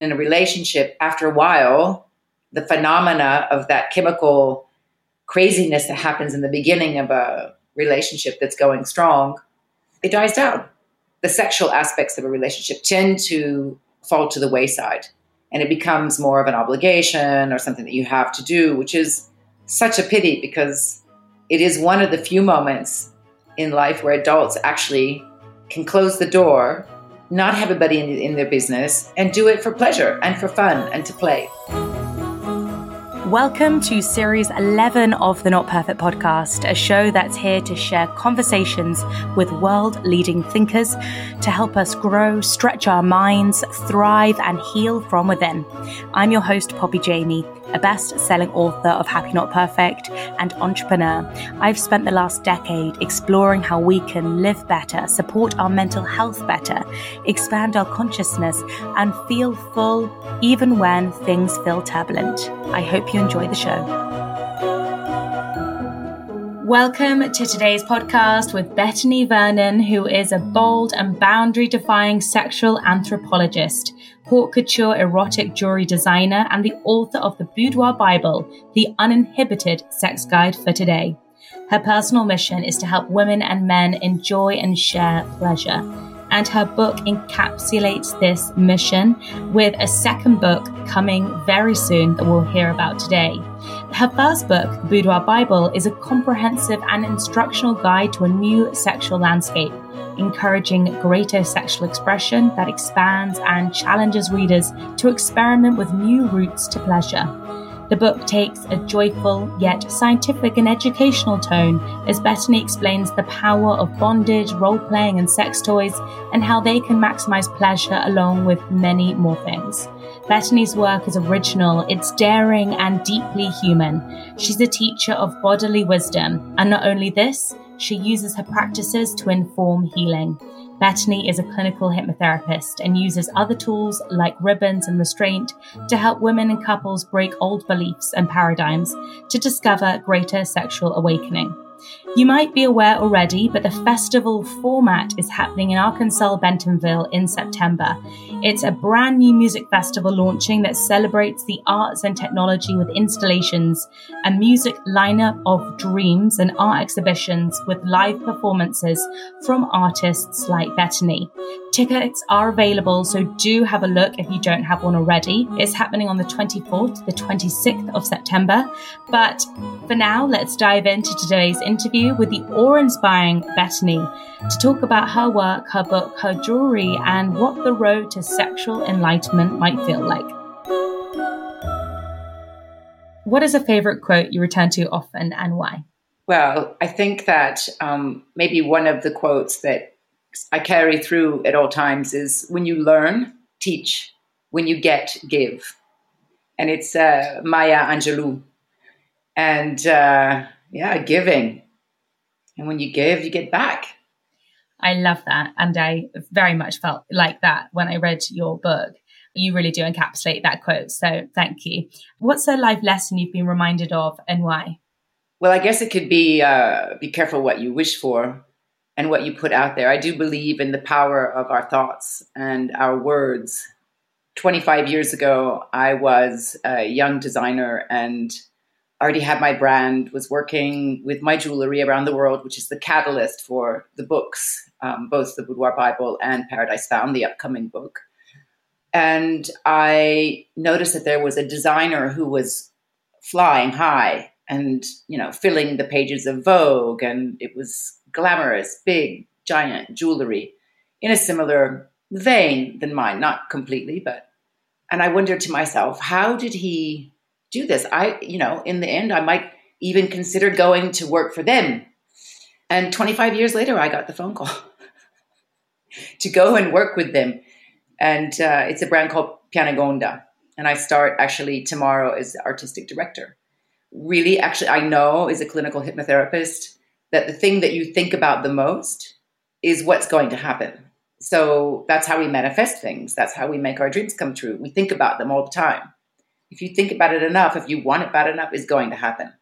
in a relationship, after a while, the phenomena of that chemical craziness that happens in the beginning of a relationship that's going strong, it dies down. The sexual aspects of a relationship tend to fall to the wayside and it becomes more of an obligation or something that you have to do, which is such a pity because it is one of the few moments in life where adults actually can close the door not have everybody in, in their business, and do it for pleasure and for fun and to play. Welcome to series 11 of the Not Perfect podcast, a show that's here to share conversations with world leading thinkers to help us grow, stretch our minds, thrive, and heal from within. I'm your host, Poppy Jamie, a best selling author of Happy Not Perfect and entrepreneur. I've spent the last decade exploring how we can live better, support our mental health better, expand our consciousness, and feel full even when things feel turbulent. I hope you enjoy the show. Welcome to today's podcast with Betony Vernon, who is a bold and boundary defying sexual anthropologist, haute couture erotic jewelry designer, and the author of the Boudoir Bible, the uninhibited sex guide for today. Her personal mission is to help women and men enjoy and share pleasure and her book encapsulates this mission with a second book coming very soon that we'll hear about today. Her first book, The Boudoir Bible, is a comprehensive and instructional guide to a new sexual landscape, encouraging greater sexual expression that expands and challenges readers to experiment with new routes to pleasure. The book takes a joyful yet scientific and educational tone as Betony explains the power of bondage, role playing, and sex toys, and how they can maximize pleasure along with many more things. Betony's work is original, it's daring and deeply human. She's a teacher of bodily wisdom, and not only this, she uses her practices to inform healing. Betony is a clinical hypnotherapist and uses other tools like ribbons and restraint to help women and couples break old beliefs and paradigms to discover greater sexual awakening. You might be aware already, but the festival format is happening in Arkansas Bentonville in September. It's a brand new music festival launching that celebrates the arts and technology with installations, a music lineup of dreams, and art exhibitions with live performances from artists like Betony. Tickets are available, so do have a look if you don't have one already. It's happening on the 24th to the 26th of September. But for now, let's dive into today's interview with the awe inspiring Betony to talk about her work, her book, her jewelry, and what the road to sexual enlightenment might feel like. What is a favorite quote you return to often and why? Well, I think that um, maybe one of the quotes that I carry through at all times is when you learn, teach, when you get, give. And it's uh, Maya Angelou. And uh, yeah, giving. And when you give, you get back. I love that. And I very much felt like that when I read your book. You really do encapsulate that quote. So thank you. What's a life lesson you've been reminded of and why? Well, I guess it could be uh, be careful what you wish for and what you put out there. I do believe in the power of our thoughts and our words. 25 years ago, I was a young designer and already had my brand, was working with my jewelry around the world, which is the catalyst for the books, um, both the Boudoir Bible and Paradise Found, the upcoming book. And I noticed that there was a designer who was flying high and, you know, filling the pages of Vogue, and it was glamorous, big, giant jewelry in a similar vein than mine, not completely, but. And I wondered to myself, how did he do this. I, you know, in the end, I might even consider going to work for them. And 25 years later, I got the phone call to go and work with them. And uh, it's a brand called Pianegonda. And I start actually tomorrow as artistic director. Really, actually, I know as a clinical hypnotherapist that the thing that you think about the most is what's going to happen. So that's how we manifest things. That's how we make our dreams come true. We think about them all the time. If you think about it enough, if you want it bad enough, it's going to happen.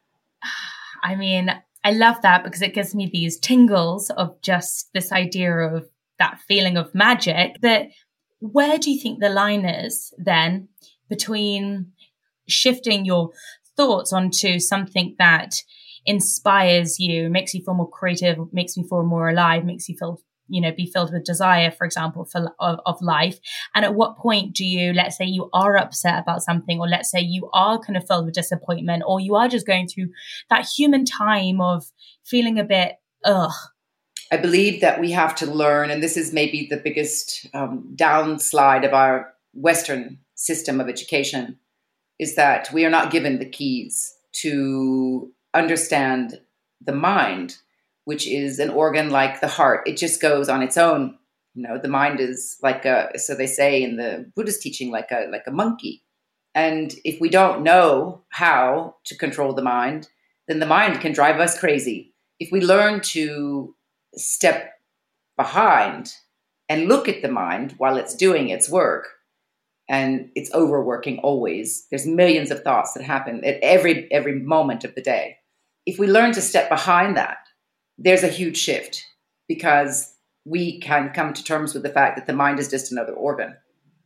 I mean, I love that because it gives me these tingles of just this idea of that feeling of magic. That where do you think the line is then between shifting your thoughts onto something that inspires you, makes you feel more creative, makes you feel more alive, makes you feel you know be filled with desire for example for of, of, life? And at what point do you let's say you are upset about something or let's say you are kind of filled with disappointment or you are just going through that human time of feeling a bit ugh? I believe that we have to learn and this is maybe the biggest um, downslide of our western system of education is that we are not given the keys to understand the mind, which is an organ like the heart. It just goes on its own. You know, the mind is like a so they say in the Buddhist teaching, like a like a monkey. And if we don't know how to control the mind, then the mind can drive us crazy. If we learn to step behind and look at the mind while it's doing its work, and it's overworking always. There's millions of thoughts that happen at every every moment of the day. If we learn to step behind that, there's a huge shift because we can come to terms with the fact that the mind is just another organ.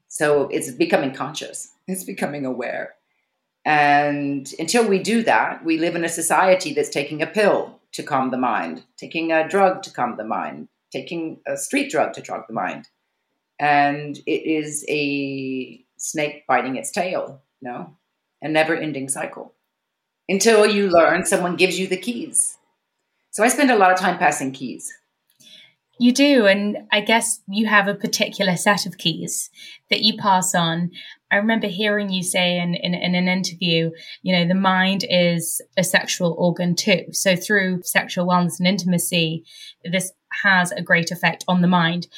So it's becoming conscious. It's becoming aware. And until we do that, we live in a society that's taking a pill to calm the mind, taking a drug to calm the mind, taking a street drug to calm the mind and it is a snake biting its tail, you know, a never ending cycle until you learn someone gives you the keys. So I spend a lot of time passing keys. You do. And I guess you have a particular set of keys that you pass on. I remember hearing you say in, in, in, an interview, you know, the mind is a sexual organ too. So through sexual wellness and intimacy, this has a great effect on the mind.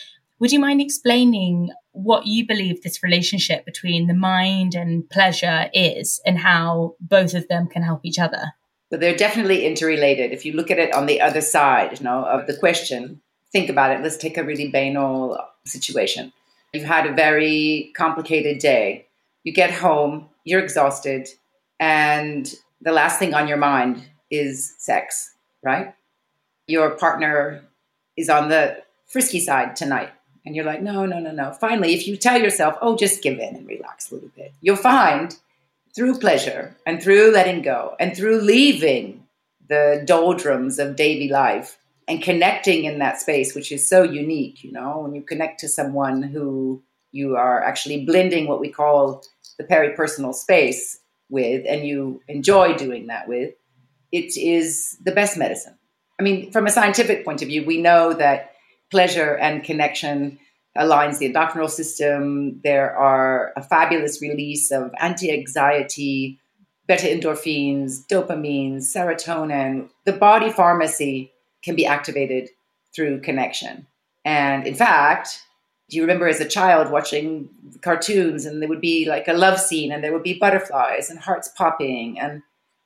Would you mind explaining what you believe this relationship between the mind and pleasure is and how both of them can help each other? So they're definitely interrelated. If you look at it on the other side, you know, of the question, think about it. Let's take a really banal situation. You've had a very complicated day. You get home, you're exhausted, and the last thing on your mind is sex, right? Your partner is on the frisky side tonight and you're like, no, no, no, no. Finally, if you tell yourself, oh, just give in and relax a little bit, you'll find through pleasure and through letting go and through leaving the doldrums of daily life and connecting in that space, which is so unique, you know, when you connect to someone who you are actually blending what we call the peripersonal space with, and you enjoy doing that with, it is the best medicine. I mean, from a scientific point of view, we know that pleasure and connection aligns the endocrinal system. There are a fabulous release of anti anxiety, beta endorphins, dopamine, serotonin. The body pharmacy can be activated through connection. And in fact, do you remember as a child watching cartoons and there would be like a love scene and there would be butterflies and hearts popping and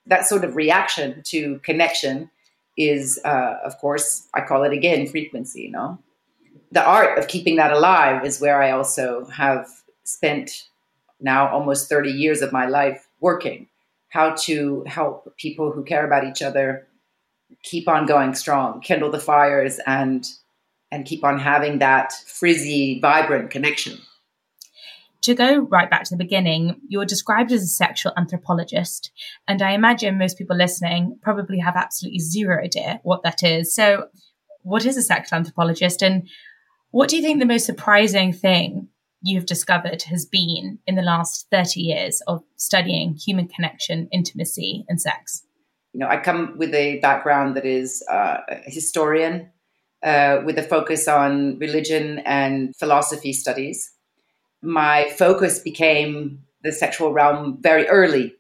that sort of reaction to connection is, uh, of course, I call it again frequency. You know, the art of keeping that alive is where I also have spent now almost thirty years of my life working. How to help people who care about each other keep on going strong, kindle the fires, and and keep on having that frizzy, vibrant connection to go right back to the beginning, you're described as a sexual anthropologist. And I imagine most people listening probably have absolutely zero idea what that is. So, what is a sexual anthropologist? And what do you think the most surprising thing you've discovered has been in the last 30 years of studying human connection, intimacy, and sex? You know, I come with a background that is uh, a historian uh, with a focus on religion and philosophy studies my focus became the sexual realm very early.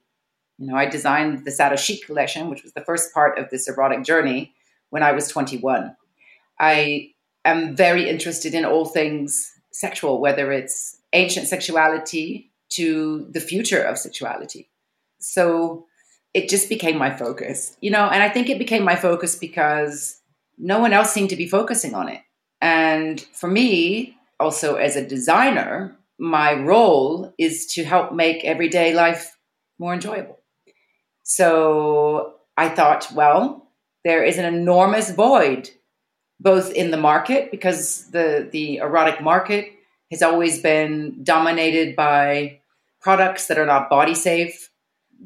You know, I designed the Sado Chic collection, which was the first part of this erotic journey, when I was 21. I am very interested in all things sexual, whether it's ancient sexuality to the future of sexuality. So it just became my focus, you know, and I think it became my focus because no one else seemed to be focusing on it. And for me, also as a designer, my role is to help make everyday life more enjoyable. So I thought, well, there is an enormous void both in the market because the the erotic market has always been dominated by products that are not body safe,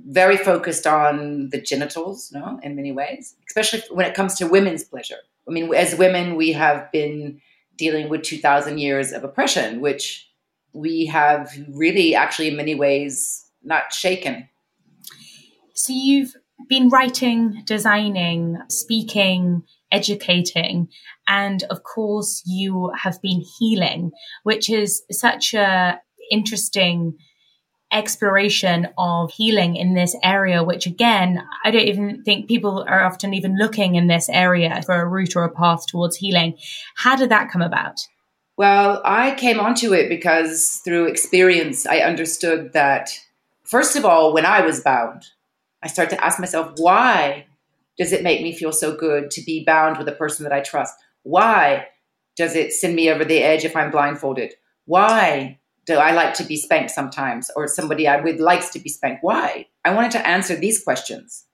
very focused on the genitals, no, in many ways, especially when it comes to women's pleasure. I mean, as women, we have been dealing with 2,000 years of oppression, which we have really, actually, in many ways, not shaken. So you've been writing, designing, speaking, educating, and of course, you have been healing, which is such a interesting exploration of healing in this area, which again, I don't even think people are often even looking in this area for a route or a path towards healing. How did that come about? Well, I came onto it because through experience, I understood that, first of all, when I was bound, I started to ask myself, why does it make me feel so good to be bound with a person that I trust? Why does it send me over the edge if I'm blindfolded? Why do I like to be spanked sometimes, or somebody I would likes to be spanked? Why? I wanted to answer these questions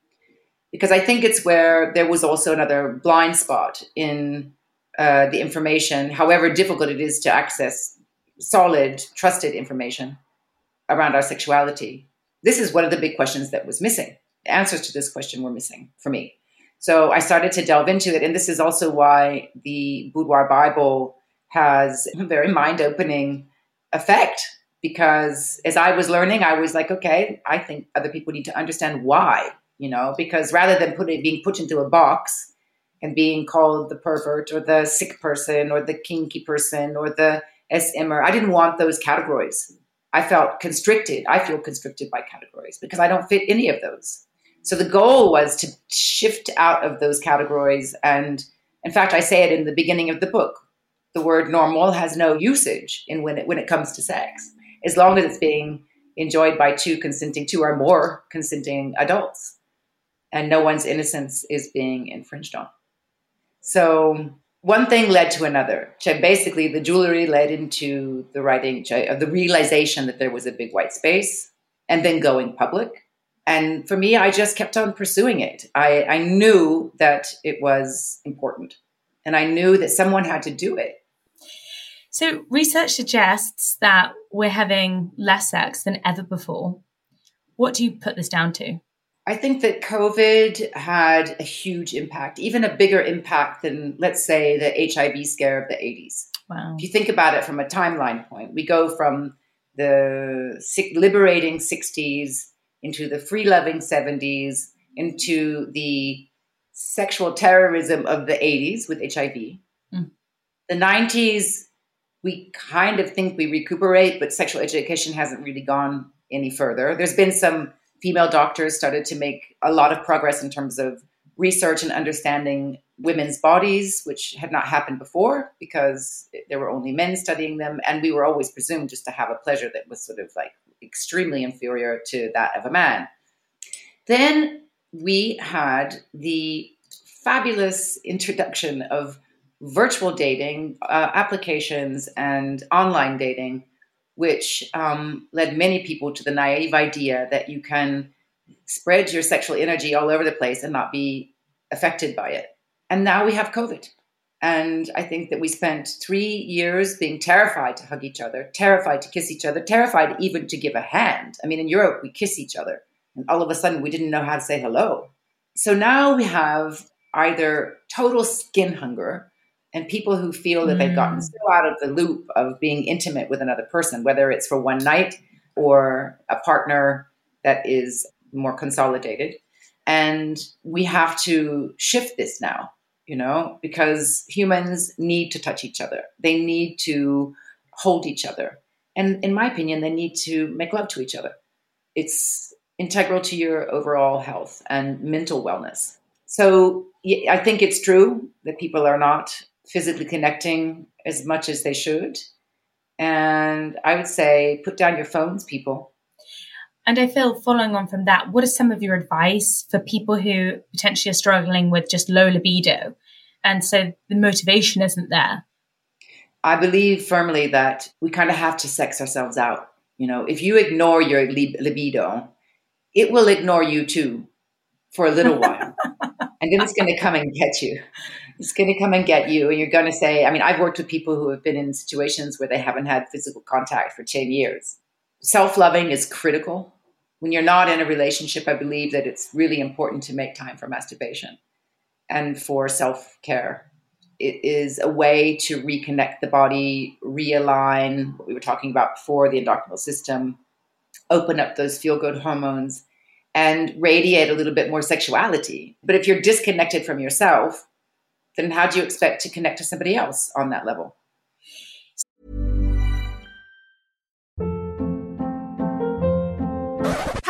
because I think it's where there was also another blind spot in uh, the information, however difficult it is to access solid, trusted information around our sexuality. This is one of the big questions that was missing. Answers to this question were missing for me. So I started to delve into it. And this is also why the Boudoir Bible has a very mind opening effect because as I was learning, I was like, okay, I think other people need to understand why, you know, because rather than putting being put into a box and being called the pervert or the sick person or the kinky person or the SMer, I didn't want those categories. I felt constricted. I feel constricted by categories because I don't fit any of those. So the goal was to shift out of those categories. And in fact, I say it in the beginning of the book the word normal has no usage in when it when it comes to sex, as long as it's being enjoyed by two consenting, two or more consenting adults, and no one's innocence is being infringed on. So one thing led to another. Basically, the jewelry led into the writing, of the realization that there was a big white space, and then going public. And for me, I just kept on pursuing it. I, I knew that it was important, and I knew that someone had to do it. So, research suggests that we're having less sex than ever before. What do you put this down to? I think that COVID had a huge impact, even a bigger impact than, let's say, the HIV scare of the 80s. Wow. If you think about it from a timeline point, we go from the liberating 60s into the free loving 70s into the sexual terrorism of the 80s with HIV. Mm. The 90s we kind of think we recuperate, but sexual education hasn't really gone any further. There's been some female doctors started to make a lot of progress in terms of research and understanding women's bodies, which had not happened before because there were only men studying them, and we were always presumed just to have a pleasure that was sort of like extremely inferior to that of a man. Then we had the fabulous introduction of virtual dating uh, applications and online dating, which um, led many people to the naive idea that you can spread your sexual energy all over the place and not be affected by it. And now we have COVID. And I think that we spent three years being terrified to hug each other, terrified to kiss each other, terrified even to give a hand. I mean, in Europe, we kiss each other. And all of a sudden, we didn't know how to say hello. So now we have either total skin hunger and people who feel that they've gotten mm. so out of the loop of being intimate with another person, whether it's for one night or a partner that is more consolidated. And we have to shift this now, you know, because humans need to touch each other. They need to hold each other. And in my opinion, they need to make love to each other. It's integral to your overall health and mental wellness. So I think it's true that people are not physically connecting as much as they should. And I would say put down your phones, people. And I feel following on from that, what is some of your advice for people who potentially are struggling with just low libido? And so the motivation isn't there. I believe firmly that we kind of have to sex ourselves out. You know, if you ignore your libido, it will ignore you too for a little while. and then it's going to come and get you. It's going to come and get you. And you're going to say, I mean, I've worked with people who have been in situations where they haven't had physical contact for 10 years. Self loving is critical. When you're not in a relationship, I believe that it's really important to make time for masturbation and for self care. It is a way to reconnect the body, realign what we were talking about before the endocrinal system, open up those feel good hormones, and radiate a little bit more sexuality. But if you're disconnected from yourself, then how do you expect to connect to somebody else on that level?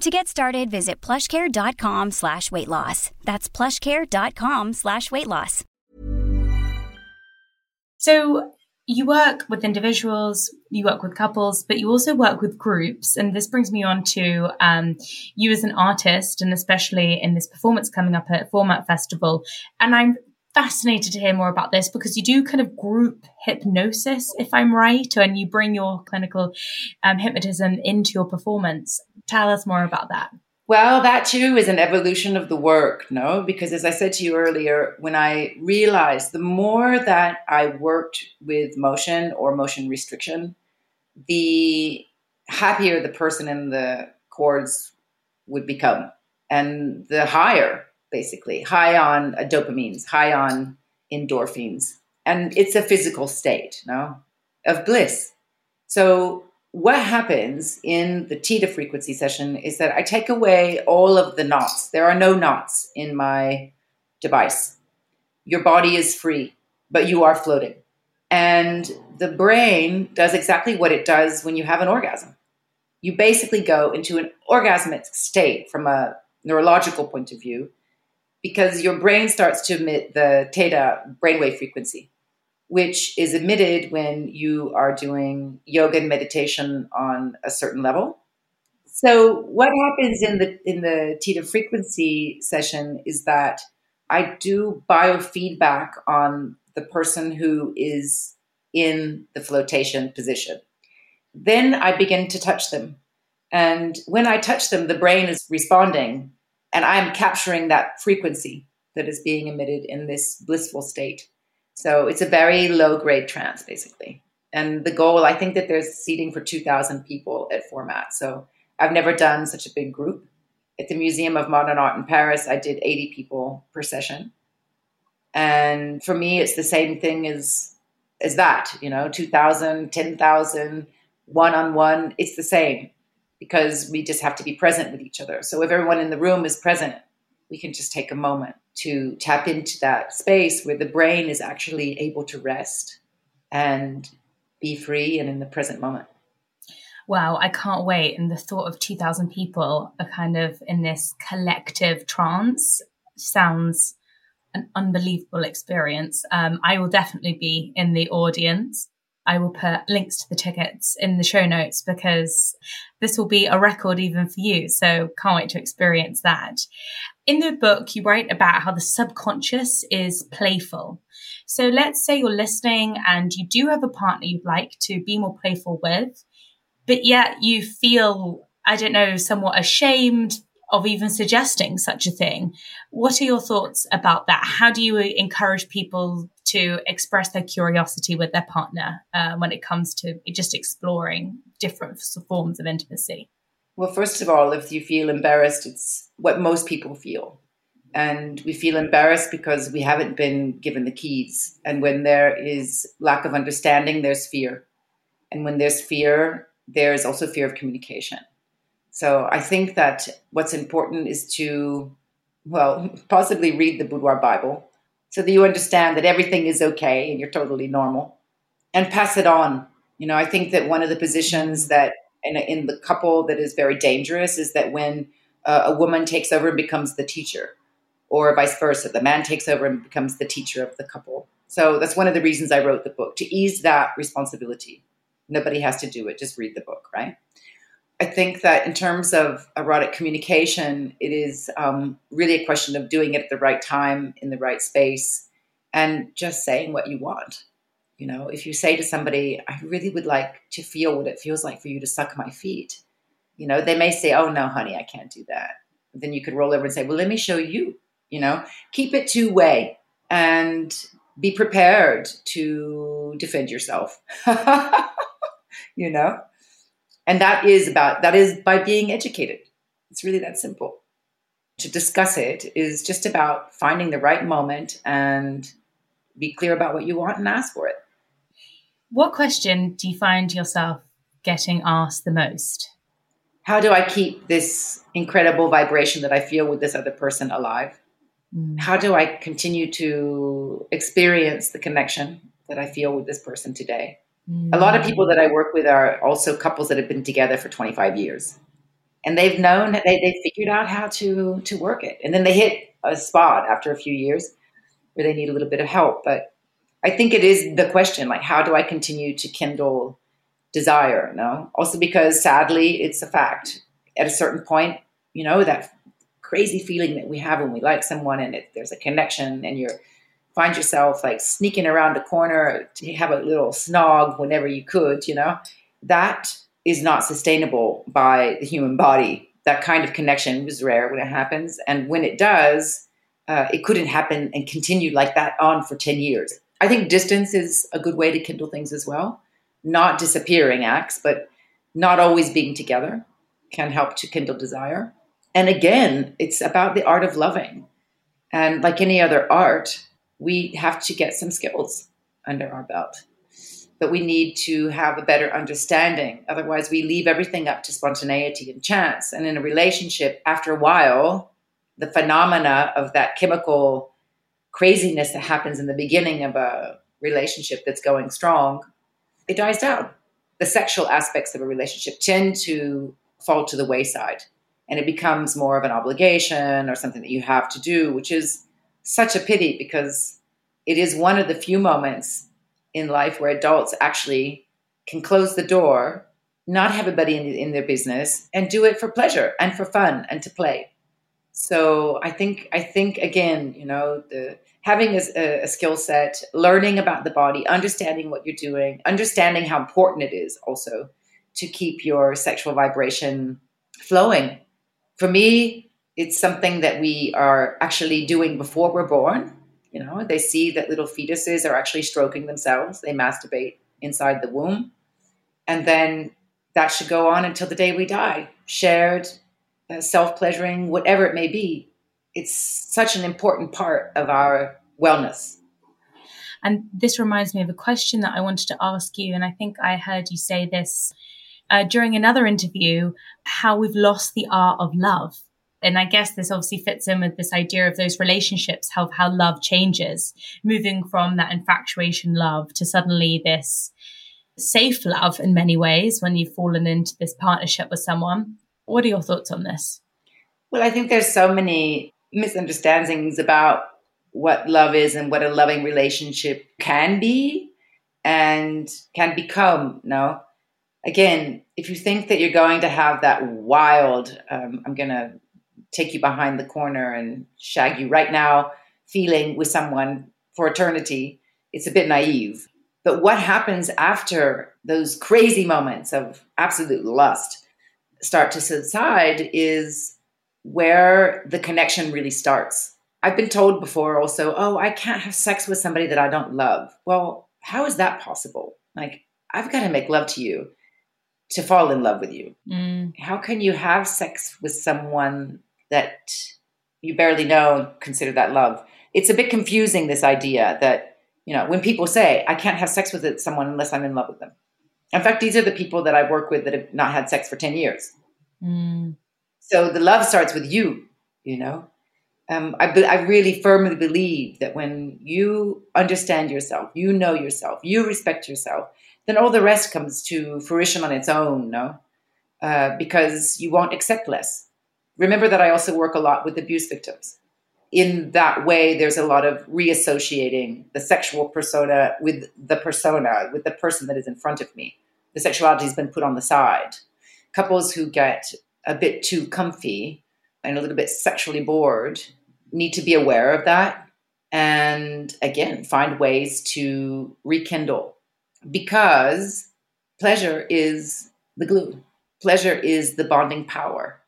To get started, visit plushcare.com slash weight loss. That's plushcare.com slash weight loss. So you work with individuals, you work with couples, but you also work with groups. And this brings me on to um, you as an artist, and especially in this performance coming up at Format Festival. And I'm fascinated to hear more about this because you do kind of group hypnosis, if I'm right, and you bring your clinical um, hypnotism into your performance. Tell us more about that. Well, that too is an evolution of the work, no? Because as I said to you earlier, when I realized the more that I worked with motion or motion restriction, the happier the person in the cords would become and the higher basically, high on dopamines, high on endorphins. And it's a physical state, no, of bliss. So what happens in the theta frequency session is that I take away all of the knots. There are no knots in my device. Your body is free, but you are floating. And the brain does exactly what it does when you have an orgasm. You basically go into an orgasmic state from a neurological point of view because your brain starts to emit the theta brainwave frequency, which is emitted when you are doing yoga and meditation on a certain level. So what happens in the in the theta frequency session is that I do biofeedback on the person who is in the flotation position. Then I begin to touch them. And when I touch them, the brain is responding and I'm capturing that frequency that is being emitted in this blissful state. So it's a very low grade trance, basically. And the goal, I think that there's seating for 2,000 people at Format. So I've never done such a big group. At the Museum of Modern Art in Paris, I did 80 people per session. And for me, it's the same thing as as that, you know, 2,000, 10,000, one on one. It's the same because we just have to be present with each other. So if everyone in the room is present, we can just take a moment to tap into that space where the brain is actually able to rest and be free and in the present moment. Wow, I can't wait. And the thought of 2,000 people are kind of in this collective trance sounds an unbelievable experience. Um, I will definitely be in the audience. I will put links to the tickets in the show notes because this will be a record even for you. So can't wait to experience that. In the book, you write about how the subconscious is playful. So let's say you're listening and you do have a partner you'd like to be more playful with, but yet you feel, I don't know, somewhat ashamed of even suggesting such a thing. What are your thoughts about that? How do you encourage people to express their curiosity with their partner uh, when it comes to just exploring different forms of intimacy? Well, first of all, if you feel embarrassed, it's what most people feel. And we feel embarrassed because we haven't been given the keys. And when there is lack of understanding, there's fear. And when there's fear, there's also fear of communication. So I think that what's important is to, well, possibly read the Boudoir Bible so that you understand that everything is okay and you're totally normal and pass it on. You know, I think that one of the positions that in, in the couple that is very dangerous is that when uh, a woman takes over and becomes the teacher, or vice versa, the man takes over and becomes the teacher of the couple. So that's one of the reasons I wrote the book to ease that responsibility. Nobody has to do it, just read the book, right? I think that in terms of erotic communication, it is um, really a question of doing it at the right time, in the right space, and just saying what you want. You know, if you say to somebody, I really would like to feel what it feels like for you to suck my feet, you know, they may say, Oh, no, honey, I can't do that. Then you could roll over and say, Well, let me show you. You know, keep it two way and be prepared to defend yourself. you know? And that is about, that is by being educated. It's really that simple. To discuss it is just about finding the right moment and be clear about what you want and ask for it. What question do you find yourself getting asked the most? How do I keep this incredible vibration that I feel with this other person alive? Mm. How do I continue to experience the connection that I feel with this person today? Mm. A lot of people that I work with are also couples that have been together for 25 years. And they've known that they, they figured out how to, to work it. And then they hit a spot after a few years where they need a little bit of help. But I think it is the question like, how do I continue to kindle desire? No? Also, because sadly, it's a fact. At a certain point, you know, that crazy feeling that we have when we like someone and it, there's a connection and you're find yourself like sneaking around a corner to have a little snog whenever you could, you know, that is not sustainable by the human body. That kind of connection is rare when it happens. And when it does, uh, it couldn't happen and continue like that on for 10 years. I think distance is a good way to kindle things as well. Not disappearing acts, but not always being together can help to kindle desire. And again, it's about the art of loving. And like any other art, we have to get some skills under our belt. But we need to have a better understanding. Otherwise, we leave everything up to spontaneity and chance. And in a relationship, after a while, the phenomena of that chemical craziness that happens in the beginning of a relationship that's going strong, it dies down. The sexual aspects of a relationship tend to fall to the wayside and it becomes more of an obligation or something that you have to do, which is such a pity because it is one of the few moments in life where adults actually can close the door, not have everybody in, in their business, and do it for pleasure and for fun and to play. So I think I think again, you know, the having a, a skill set, learning about the body, understanding what you're doing, understanding how important it is also to keep your sexual vibration flowing. For me, it's something that we are actually doing before we're born. You know, they see that little fetuses are actually stroking themselves, they masturbate inside the womb. And then that should go on until the day we die, shared, uh, self pleasuring, whatever it may be. It's such an important part of our wellness. And this reminds me of a question that I wanted to ask you. And I think I heard you say this uh, during another interview how we've lost the art of love and I guess this obviously fits in with this idea of those relationships, how, how love changes, moving from that infatuation love to suddenly this safe love in many ways when you've fallen into this partnership with someone. What are your thoughts on this? Well, I think there's so many misunderstandings about what love is and what a loving relationship can be and can become. No, again, if you think that you're going to have that wild, um, I'm going to take you behind the corner and shag you right now feeling with someone for eternity, it's a bit naive. But what happens after those crazy moments of absolute lust start to subside is where the connection really starts. I've been told before also, oh, I can't have sex with somebody that I don't love. Well, how is that possible? Like, I've got to make love to you to fall in love with you. Mm. How can you have sex with someone that you barely know and consider that love? It's a bit confusing, this idea that, you know, when people say, I can't have sex with someone unless I'm in love with them. In fact, these are the people that I work with that have not had sex for 10 years. Mm. So the love starts with you, you know? Um, I, be- I really firmly believe that when you understand yourself, you know yourself, you respect yourself, then all the rest comes to fruition on its own, no? Uh, because you won't accept less. Remember that I also work a lot with abuse victims. In that way, there's a lot of reassociating the sexual persona with the persona, with the person that is in front of me. The sexuality has been put on the side. Couples who get a bit too comfy and a little bit sexually bored need to be aware of that and again find ways to rekindle because pleasure is the glue pleasure is the bonding power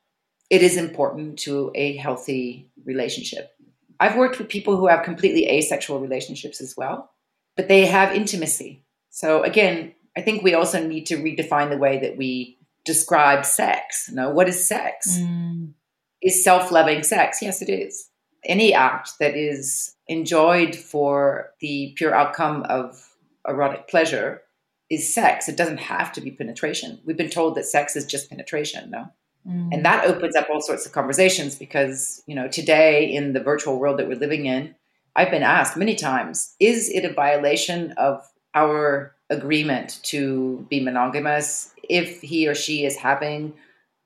it is important to a healthy relationship i've worked with people who have completely asexual relationships as well but they have intimacy so again i think we also need to redefine the way that we describe sex you know what is sex mm. is self-loving sex yes it is any act that is enjoyed for the pure outcome of erotic pleasure is sex. It doesn't have to be penetration. We've been told that sex is just penetration, no? Mm. And that opens up all sorts of conversations because, you know, today in the virtual world that we're living in, I've been asked many times, is it a violation of our agreement to be monogamous if he or she is having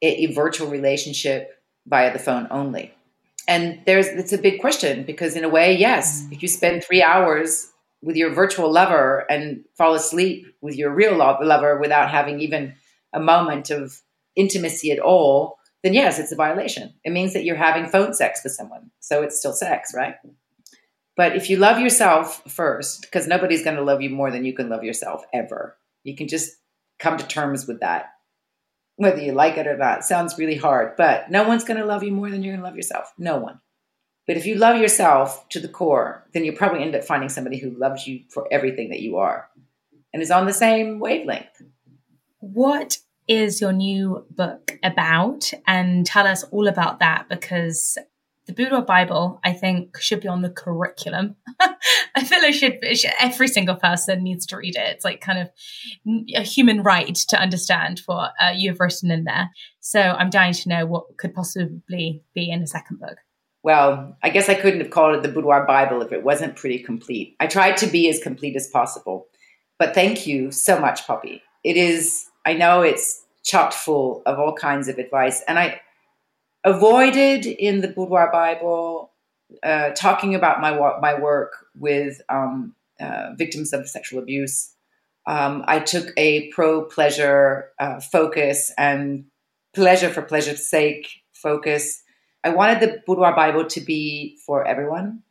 a, a virtual relationship via the phone only? and there's it's a big question because in a way yes mm. if you spend three hours with your virtual lover and fall asleep with your real lover without having even a moment of intimacy at all then yes it's a violation it means that you're having phone sex with someone so it's still sex right but if you love yourself first because nobody's going to love you more than you can love yourself ever you can just come to terms with that whether you like it or not. sounds really hard, but no one's going to love you more than you're going to love yourself. No one. But if you love yourself to the core, then you'll probably end up finding somebody who loves you for everything that you are and is on the same wavelength. What is your new book about? And tell us all about that because the Boudoir Bible, I think, should be on the curriculum. I feel it should, it should, every single person needs to read it. It's like kind of a human right to understand what uh, you've written in there. So I'm dying to know what could possibly be in a second book. Well, I guess I couldn't have called it the Boudoir Bible if it wasn't pretty complete. I tried to be as complete as possible. But thank you so much, Poppy. It is, I know it's chock full of all kinds of advice. And I, avoided in the Boudoir Bible uh, talking about my my work with um, uh, victims of sexual abuse. Um, I took a pro pleasure uh, focus and pleasure for pleasure's sake focus. I wanted the Boudoir Bible to be for everyone,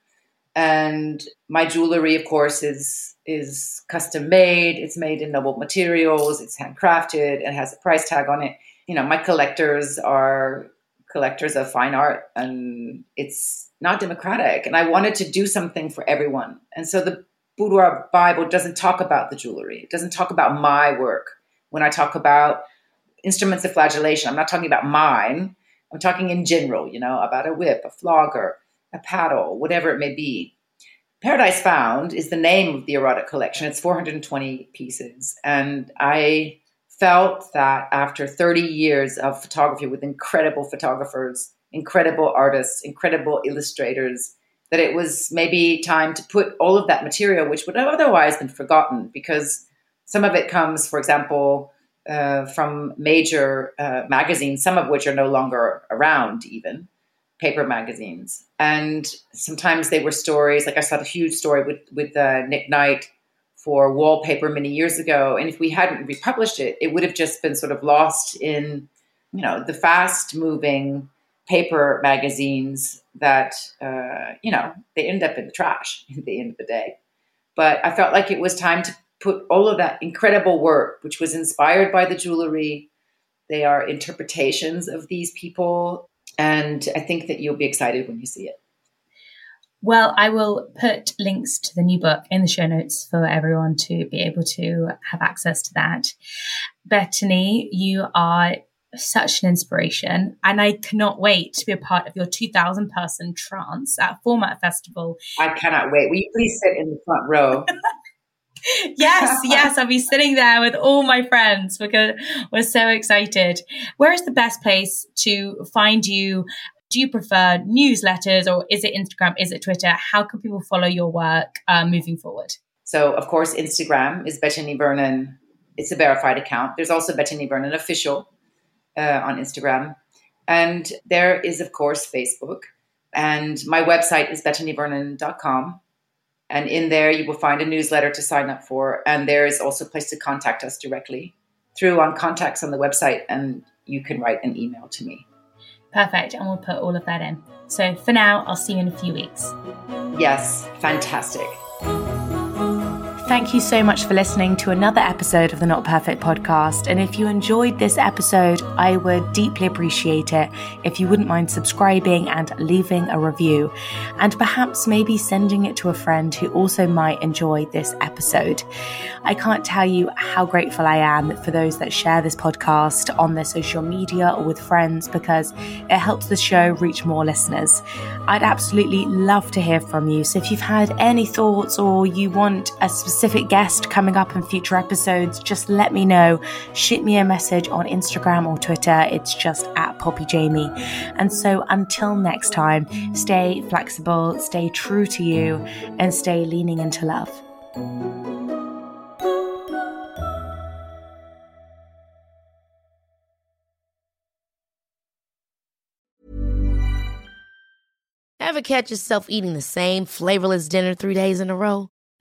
and my jewelry, of course, is is custom made. It's made in noble materials. It's handcrafted. It has a price tag on it. You know, my collectors are collectors of fine art and it's not democratic. And I wanted to do something for everyone. And so the Boudoir Bible doesn't talk about the jewelry, it doesn't talk about my work. When I talk about instruments of flagellation, I'm not talking about mine. I'm talking in general, you know, about a whip, a flogger, a paddle, whatever it may be. Paradise Found is the name of the erotic collection. It's 420 pieces. And I felt that after 30 years of photography with incredible photographers, incredible artists, incredible illustrators, that it was maybe time to put all of that material, which would have otherwise been forgotten, because some of it comes, for example, uh, from major uh, magazines, some of which are no longer around, even paper magazines. And sometimes they were stories, like I saw a huge story with, with uh, Nick Knight for wallpaper many years ago. And if we hadn't republished it, it would have just been sort of lost in, you know, the fast moving paper magazines that, uh, you know, they end up in the trash at the end of the day. But I felt like it was time to put all of that incredible work, which was inspired by the jewelry. They are interpretations of these people And I think that you'll be excited when you see it. Well, I will put links to the new book in the show notes for everyone to be able to have access to that. Betony, you are such an inspiration, and I cannot wait to be a part of your 2,000 person trance at Format Festival. I cannot wait. Will you please sit in the front row? yes, yes, I'll be sitting there with all my friends because we're so excited. Where is the best place to find you? Do you prefer newsletters or is it Instagram? Is it Twitter? How can people follow your work uh, moving forward? So, of course, Instagram is Betony Vernon. It's a verified account. There's also Betony Vernon official uh, on Instagram. And there is, of course, Facebook. And my website is betonyvernon.com. And in there, you will find a newsletter to sign up for. And there is also a place to contact us directly through on contacts on the website. And you can write an email to me. Perfect. And we'll put all of that in. So for now, I'll see you in a few weeks. Yes, fantastic. Thank you so much for listening to another episode of the Not Perfect podcast. And if you enjoyed this episode, I would deeply appreciate it if you wouldn't mind subscribing and leaving a review, and perhaps maybe sending it to a friend who also might enjoy this episode. I can't tell you how grateful I am for those that share this podcast on their social media or with friends because it helps the show reach more listeners. I'd absolutely love to hear from you. So if you've had any thoughts or you want a specific specific guest coming up in future episodes, just let me know. Shoot me a message on Instagram or Twitter. It's just at Poppy Jamie. And so until next time, stay flexible, stay true to you, and stay leaning into love. Ever catch yourself eating the same flavorless dinner three days in a row?